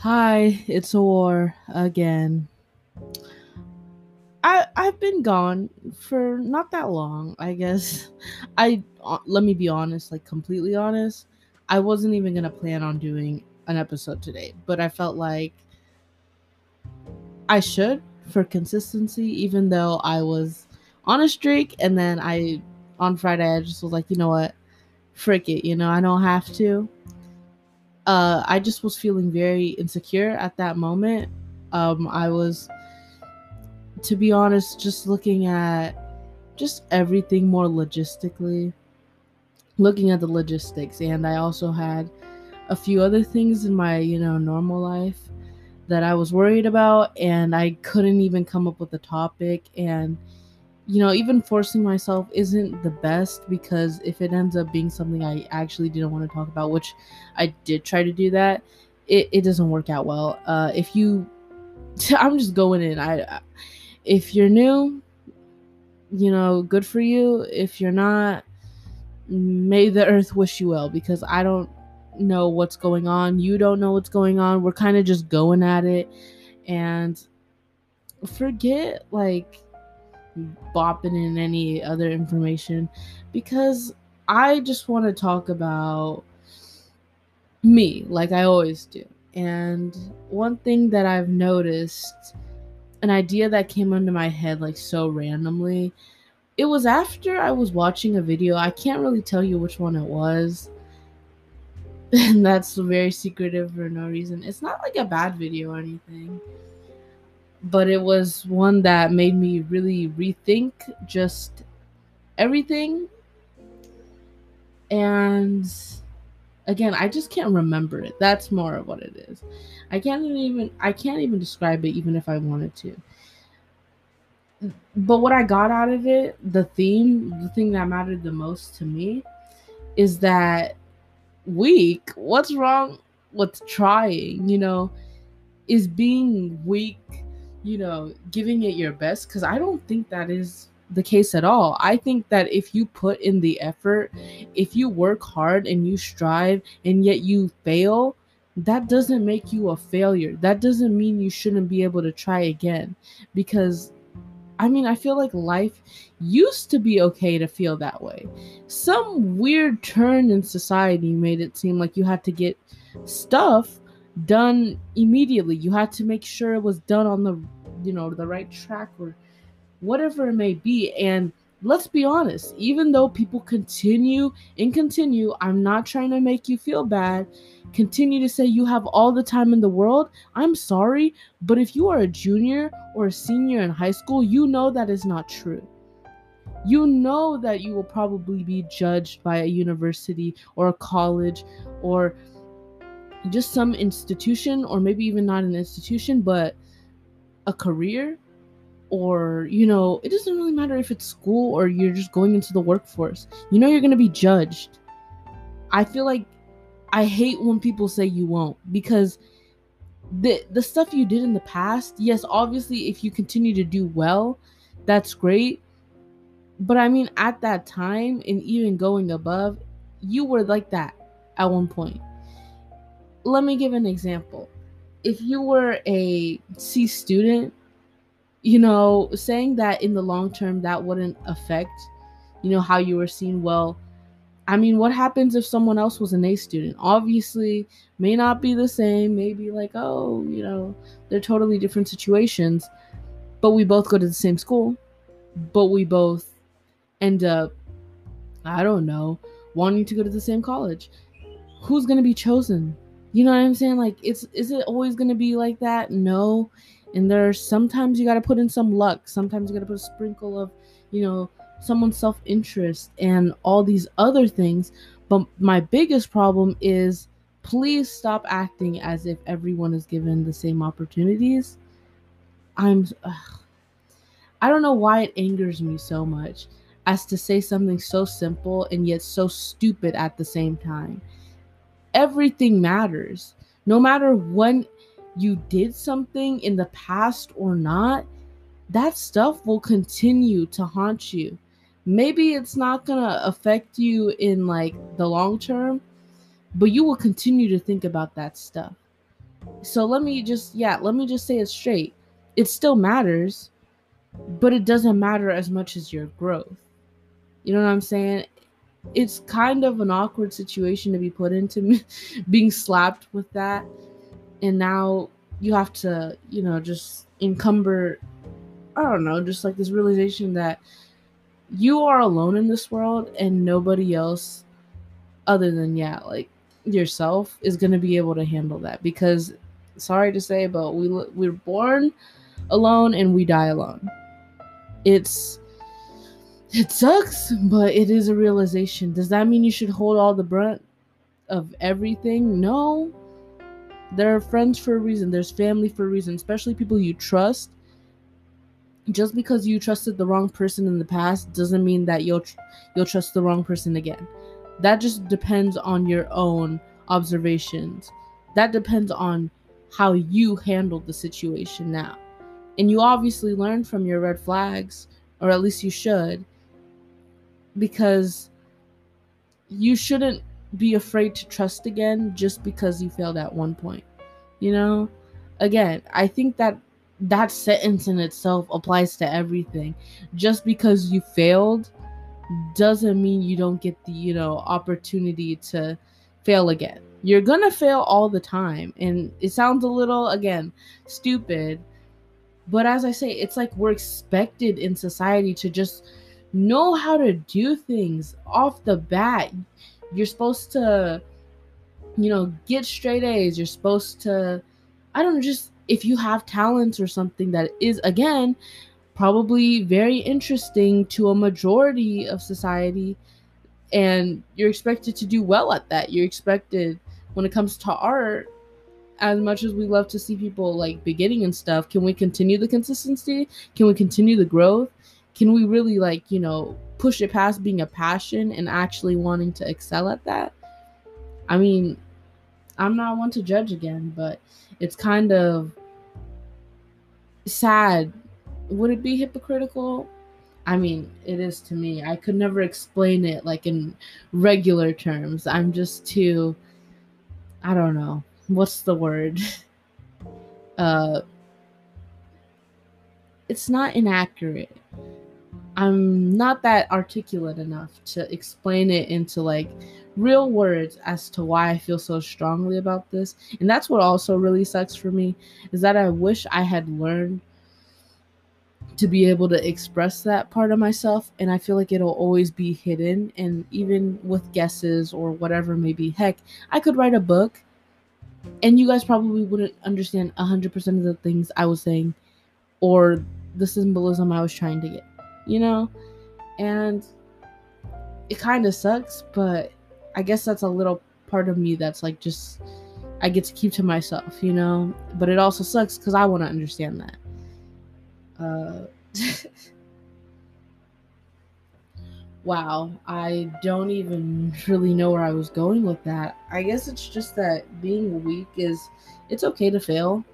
Hi, it's Awor again. I I've been gone for not that long, I guess. I uh, let me be honest, like completely honest. I wasn't even going to plan on doing an episode today, but I felt like I should for consistency even though I was on a streak and then I on Friday I just was like, "You know what? Frick it, you know, I don't have to." Uh, I just was feeling very insecure at that moment. Um, I was, to be honest, just looking at just everything more logistically, looking at the logistics, and I also had a few other things in my, you know, normal life that I was worried about, and I couldn't even come up with a topic and you know, even forcing myself isn't the best because if it ends up being something I actually didn't want to talk about, which I did try to do that, it, it doesn't work out well. Uh, if you, I'm just going in. I, if you're new, you know, good for you. If you're not, may the earth wish you well because I don't know what's going on. You don't know what's going on. We're kind of just going at it and forget like bopping in any other information because I just want to talk about me like I always do. And one thing that I've noticed, an idea that came into my head like so randomly, it was after I was watching a video. I can't really tell you which one it was. And that's very secretive for no reason. It's not like a bad video or anything but it was one that made me really rethink just everything. And again, I just can't remember it. That's more of what it is. I can't even I can't even describe it even if I wanted to. But what I got out of it, the theme, the thing that mattered the most to me is that weak, what's wrong with trying, you know, is being weak you know, giving it your best because I don't think that is the case at all. I think that if you put in the effort, if you work hard and you strive and yet you fail, that doesn't make you a failure. That doesn't mean you shouldn't be able to try again because I mean, I feel like life used to be okay to feel that way. Some weird turn in society made it seem like you had to get stuff done immediately. You had to make sure it was done on the you know the right track or whatever it may be. And let's be honest, even though people continue and continue, I'm not trying to make you feel bad. Continue to say you have all the time in the world. I'm sorry, but if you are a junior or a senior in high school, you know that is not true you know that you will probably be judged by a university or a college or just some institution or maybe even not an institution but a career or you know it doesn't really matter if it's school or you're just going into the workforce. You know you're going to be judged. I feel like i hate when people say you won't because the the stuff you did in the past yes obviously if you continue to do well that's great. But i mean at that time and even going above you were like that at one point let me give an example. If you were a C student, you know, saying that in the long term that wouldn't affect, you know, how you were seen, well, I mean, what happens if someone else was an A student? Obviously, may not be the same, maybe like, oh, you know, they're totally different situations, but we both go to the same school, but we both end up, I don't know, wanting to go to the same college. Who's going to be chosen? You know what I'm saying? Like, it's is it always gonna be like that? No. And there's sometimes you gotta put in some luck. Sometimes you gotta put a sprinkle of, you know, someone's self interest and all these other things. But my biggest problem is please stop acting as if everyone is given the same opportunities. I'm. Ugh. I don't know why it angers me so much as to say something so simple and yet so stupid at the same time everything matters. No matter when you did something in the past or not, that stuff will continue to haunt you. Maybe it's not going to affect you in like the long term, but you will continue to think about that stuff. So let me just, yeah, let me just say it straight. It still matters, but it doesn't matter as much as your growth. You know what I'm saying? It's kind of an awkward situation to be put into, being slapped with that. And now you have to, you know, just encumber, I don't know, just like this realization that you are alone in this world and nobody else other than, yeah, like yourself is going to be able to handle that because sorry to say but we we're born alone and we die alone it's it sucks but it is a realization. Does that mean you should hold all the brunt of everything? No. There are friends for a reason. There's family for a reason especially people you trust. Just because you trusted the wrong person in the past doesn't mean that you'll tr- you'll trust the wrong person again. That just depends on your own observations. That depends on how you handled the situation now. And you obviously learned from your red flags, or at least you should, because you shouldn't be afraid to trust again just because you failed at one point. You know? Again, I think that that sentence in itself applies to everything. Just because you failed doesn't mean you don't get the, you know, opportunity to fail again. You're gonna fail all the time. And it sounds a little, again, stupid. But as I say, it's like we're expected in society to just know how to do things off the bat. You're supposed to, you know, get straight A's. You're supposed to, I don't know, just if you have talents or something that is, again, probably very interesting to a majority of society and you're expected to do well at that you're expected when it comes to art as much as we love to see people like beginning and stuff can we continue the consistency can we continue the growth can we really like you know push it past being a passion and actually wanting to excel at that i mean i'm not one to judge again but it's kind of sad would it be hypocritical? I mean, it is to me. I could never explain it like in regular terms. I'm just too I don't know. What's the word? Uh it's not inaccurate. I'm not that articulate enough to explain it into like real words as to why I feel so strongly about this. And that's what also really sucks for me is that I wish I had learned to be able to express that part of myself and i feel like it'll always be hidden and even with guesses or whatever maybe heck i could write a book and you guys probably wouldn't understand 100% of the things i was saying or the symbolism i was trying to get you know and it kind of sucks but i guess that's a little part of me that's like just i get to keep to myself you know but it also sucks because i want to understand that uh, wow, I don't even really know where I was going with that. I guess it's just that being weak is it's okay to fail.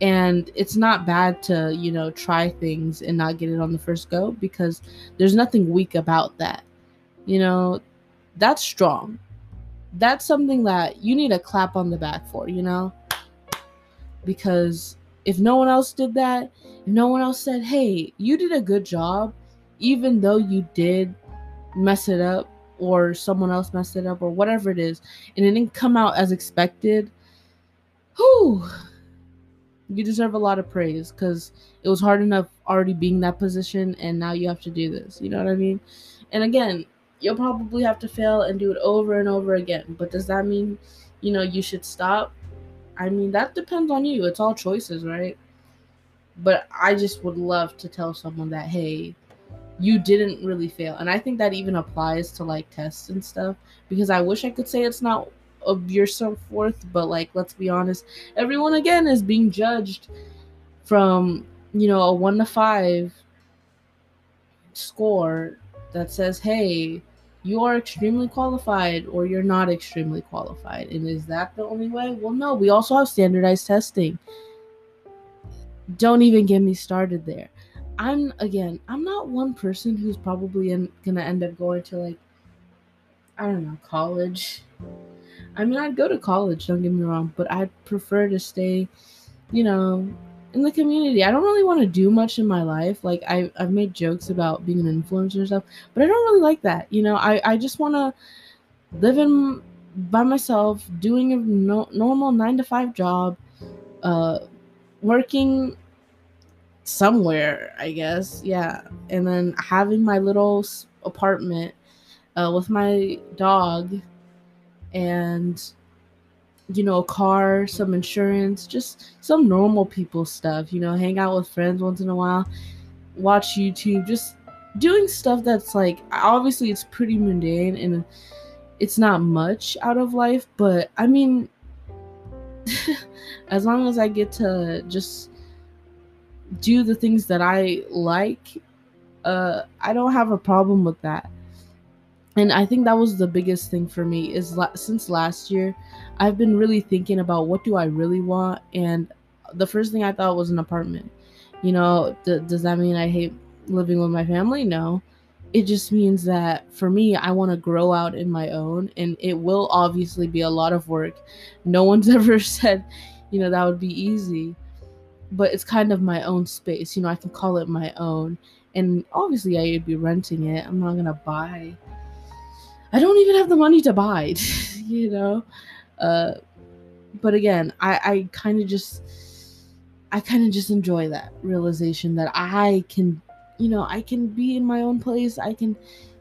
And it's not bad to, you know, try things and not get it on the first go because there's nothing weak about that. You know, that's strong. That's something that you need a clap on the back for, you know? Because if no one else did that, if no one else said, hey, you did a good job, even though you did mess it up or someone else messed it up or whatever it is, and it didn't come out as expected, whew, you deserve a lot of praise because it was hard enough already being that position and now you have to do this. You know what I mean? And again, you'll probably have to fail and do it over and over again. But does that mean, you know, you should stop? I mean, that depends on you. It's all choices, right? But I just would love to tell someone that, hey, you didn't really fail. And I think that even applies to like tests and stuff because I wish I could say it's not of your worth, but like, let's be honest, everyone again is being judged from, you know, a one to five score that says, hey, you are extremely qualified or you're not extremely qualified. And is that the only way? Well, no, we also have standardized testing. Don't even get me started there. I'm again, I'm not one person who's probably in, gonna end up going to like, I don't know, college. I mean, I'd go to college, don't get me wrong, but I'd prefer to stay, you know, in the community. I don't really want to do much in my life. Like I, I've made jokes about being an influencer and stuff, but I don't really like that. You know, I, I just want to live in by myself, doing a no, normal nine to five job, uh, working somewhere, I guess. Yeah, and then having my little apartment uh, with my dog and you know, a car, some insurance, just some normal people stuff, you know, hang out with friends once in a while, watch YouTube, just doing stuff that's like obviously it's pretty mundane and it's not much out of life, but I mean as long as I get to just do the things that I like, uh I don't have a problem with that and i think that was the biggest thing for me is la- since last year i've been really thinking about what do i really want? And the first thing i thought was an apartment. You know does that mean i hate living with my family? No. It just means that for me i want to grow out in my own and it will obviously be a lot of work. No one's ever said you know that would be easy but it's kind of my own space. You know i can call it my own and obviously i would be renting it. I'm not gonna buy I don't even have the money to buy you know. Uh, but again, I I kind of just I kind of just enjoy that realization that I can, you know, I can be in my own place. I can,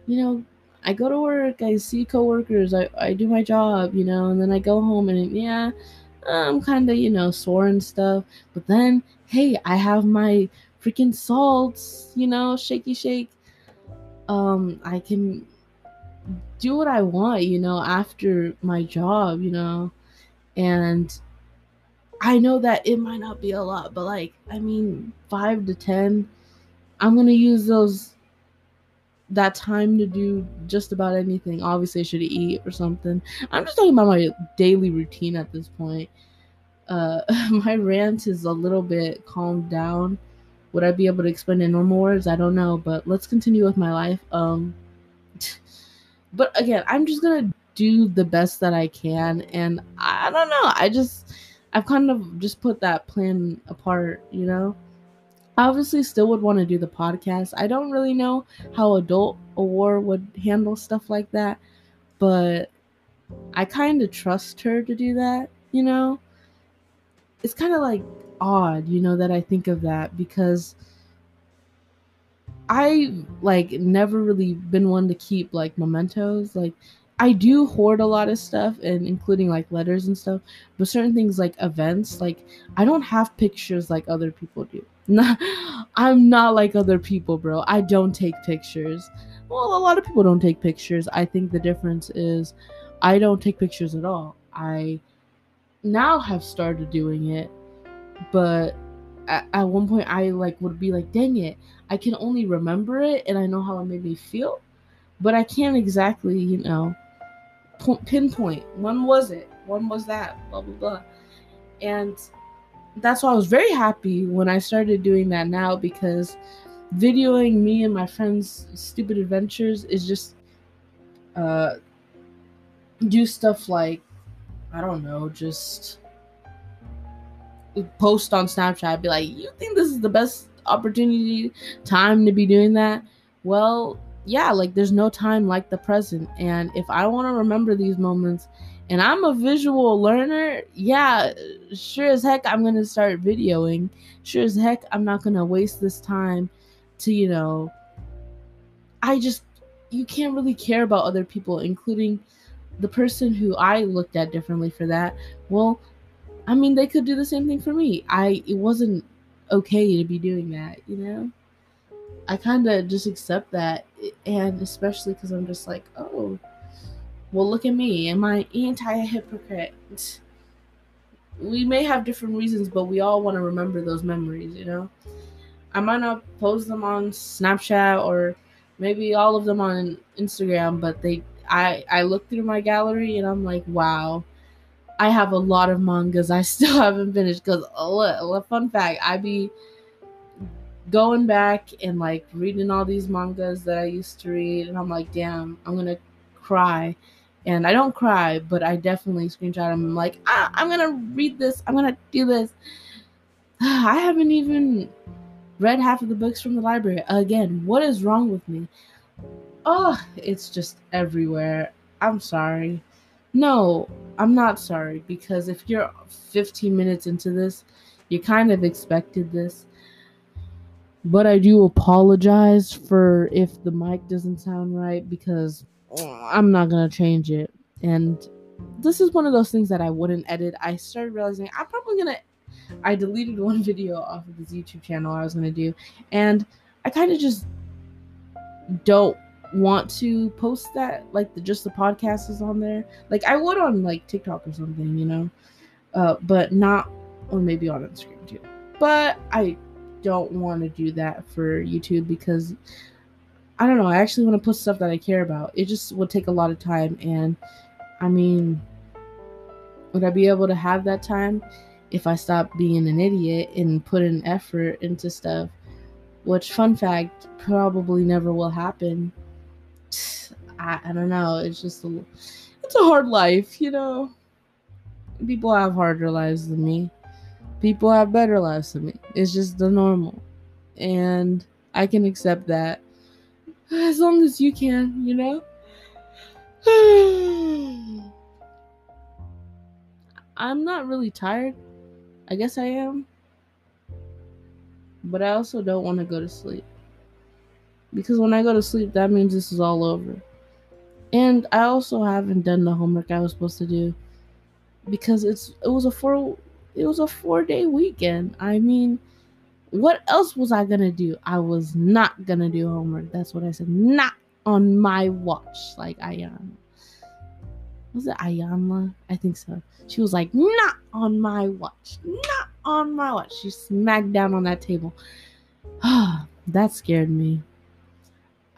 you know, I go to work, I see coworkers, I I do my job, you know, and then I go home and yeah, I'm kind of, you know, sore and stuff. But then, hey, I have my freaking salts, you know, shaky shake. Um, I can do what I want, you know, after my job, you know. And I know that it might not be a lot, but like, I mean, five to 10, I'm going to use those, that time to do just about anything. Obviously, I should eat or something. I'm just talking about my daily routine at this point. Uh, my rant is a little bit calmed down. Would I be able to explain in normal words? I don't know, but let's continue with my life. Um, but again, I'm just gonna do the best that I can, and I don't know. I just I've kind of just put that plan apart, you know. I obviously still would want to do the podcast. I don't really know how adult Awor would handle stuff like that, but I kind of trust her to do that, you know. It's kind of like odd, you know, that I think of that because I like never really been one to keep like mementos. Like I do hoard a lot of stuff and including like letters and stuff, but certain things like events, like I don't have pictures like other people do. I'm not like other people, bro. I don't take pictures. Well, a lot of people don't take pictures. I think the difference is I don't take pictures at all. I now have started doing it, but at, one point I like would be like, dang it, I can only remember it and I know how it made me feel, but I can't exactly, you know, pinpoint when was it, when was that, blah blah blah, and that's why I was very happy when I started doing that now because videoing me and my friends' stupid adventures is just uh do stuff like I don't know, just post on Snapchat, be like, "You think this is the best opportunity, time to be doing that?" Well, yeah, like there's no time like the present. And if I want to remember these moments, and I'm a visual learner, yeah, sure as heck I'm gonna start videoing. Sure as heck I'm not gonna waste this time to, you know, I just you can't really care about other people, including the person who I looked at differently for that. Well, I mean, they could do the same thing for me. I it wasn't okay to be doing that, you know. I kind of just accept that, and especially because I'm just like, oh, well, look at me. Am I anti-hypocrite? We may have different reasons, but we all want to remember those memories, you know. I might not post them on Snapchat or maybe all of them on Instagram, but they I I look through my gallery and I'm like, wow, I have a lot of mangas I still haven't finished. Because a fun fact, I be going back and like reading all these mangas that I used to read, and I'm like, damn, I'm gonna cry And I don't cry, but I definitely screenshot them. I'm like, ah, I'm gonna read this. I'm gonna do this. I haven't even read half of the books from the library. Again, what is wrong with me? Oh, it's just everywhere. I'm sorry. No, I'm not sorry because if you're 15 minutes into this, you kind of expected this. But I do apologize for if the mic doesn't sound right because I'm not going to change it. And this is one of those things that I wouldn't edit. I started realizing I'm probably going to I deleted one video off of this YouTube channel I was going to do and I kind of just don't want to post that like the just the podcast is on there. Like i would on like tiktok or something you know? Uh but not or maybe on instagram too. But i don't want to do that for youtube because i don't know i actually want to put stuff that i care about. It just would take a lot of time and i mean would i be able to have that time if i stop being an idiot and put an effort into stuff? Which fun fact probably never will happen I, I don't know. It's just a, it's a hard life, you know. People have harder lives than me. People have better lives than me. It's just the normal, and I can accept that as long as you can, you know. I'm not really tired. I guess I am. But I also don't want to go to sleep. Because when I go to sleep, that means this is all over. And I also haven't done the homework I was supposed to do because it's it was a four it was a four day weekend. I mean, what else was I gonna do? I was not gonna do homework. That's what I said. Not on my watch, like Ayana. Was it Ayana? I think so. She was like, not on my watch. Not on my watch. She smacked down on that table. that scared me.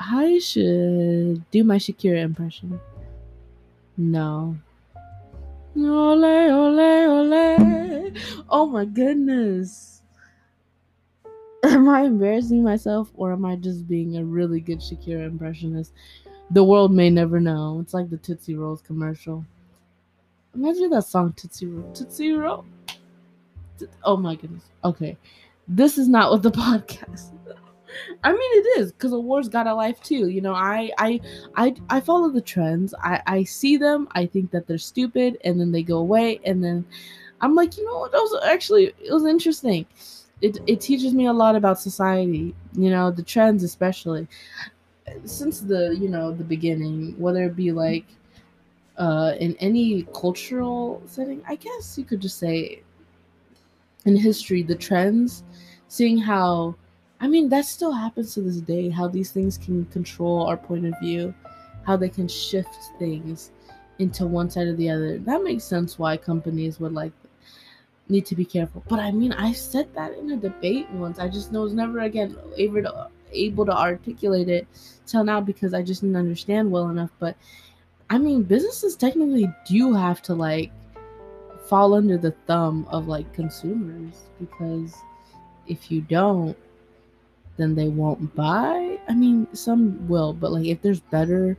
I should do my Shakira impression. No. Ole, ole, ole. Oh my goodness. Am I embarrassing myself or am I just being a really good Shakira impressionist? The world may never know. It's like the Tootsie Rolls commercial. Imagine that song Tootsie Roll. Tootsie Roll. Oh my goodness. Okay. This is not what the podcast I mean, it is because Awor's got a life too. You know, I I I I follow the trends. I I see them. I think that they're stupid, and then they go away, and then I'm like, you know? That was actually it was interesting. It it teaches me a lot about society. You know, the trends especially since the you know the beginning, whether it be like uh in any cultural setting. I guess you could just say in history the trends, seeing how I mean, that still happens to this day. How these things can control our point of view, how they can shift things into one side or the other. That makes sense why companies would like need to be careful. But I mean, I said that in a debate once. I just was never again able to able to articulate it till now because I just didn't understand well enough. But I mean, businesses technically do have to like fall under the thumb of like consumers because if you don't then they won't buy. I mean, some will, but like if there's better,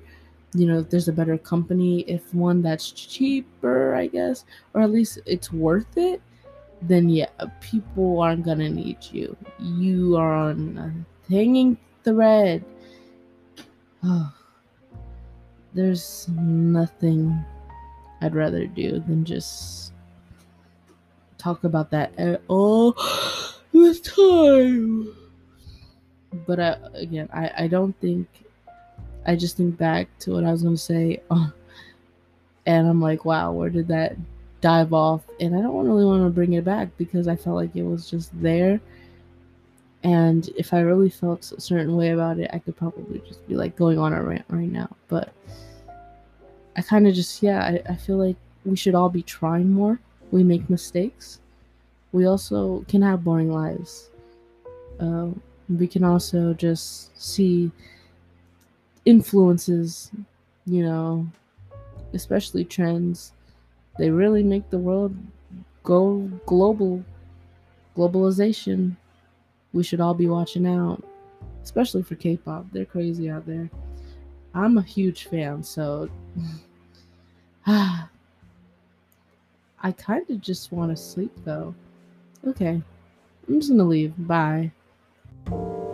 you know, if there's a better company, if one that's cheaper, I guess, or at least it's worth it, then yeah, people aren't gonna need you. You are on a hanging thread. Oh, there's nothing I'd rather do than just talk about that at all this time but I, again, I, I don't think. I just think back to what I was going to say, uh, and I'm like, wow, where did that dive off? And I don't really want to bring it back because I felt like it was just there. And if I really felt a certain way about it, I could probably just be like going on a rant right now. But I kind of just, yeah, I, I feel like we should all be trying more. We make mistakes. We also can have boring lives. Uh, we can also just see influences, you know, especially trends. They really make the world go global. Globalization. We should all be watching out, especially for K pop. They're crazy out there. I'm a huge fan, so I kind of just want to sleep though. Okay, I'm just gonna leave. Bye you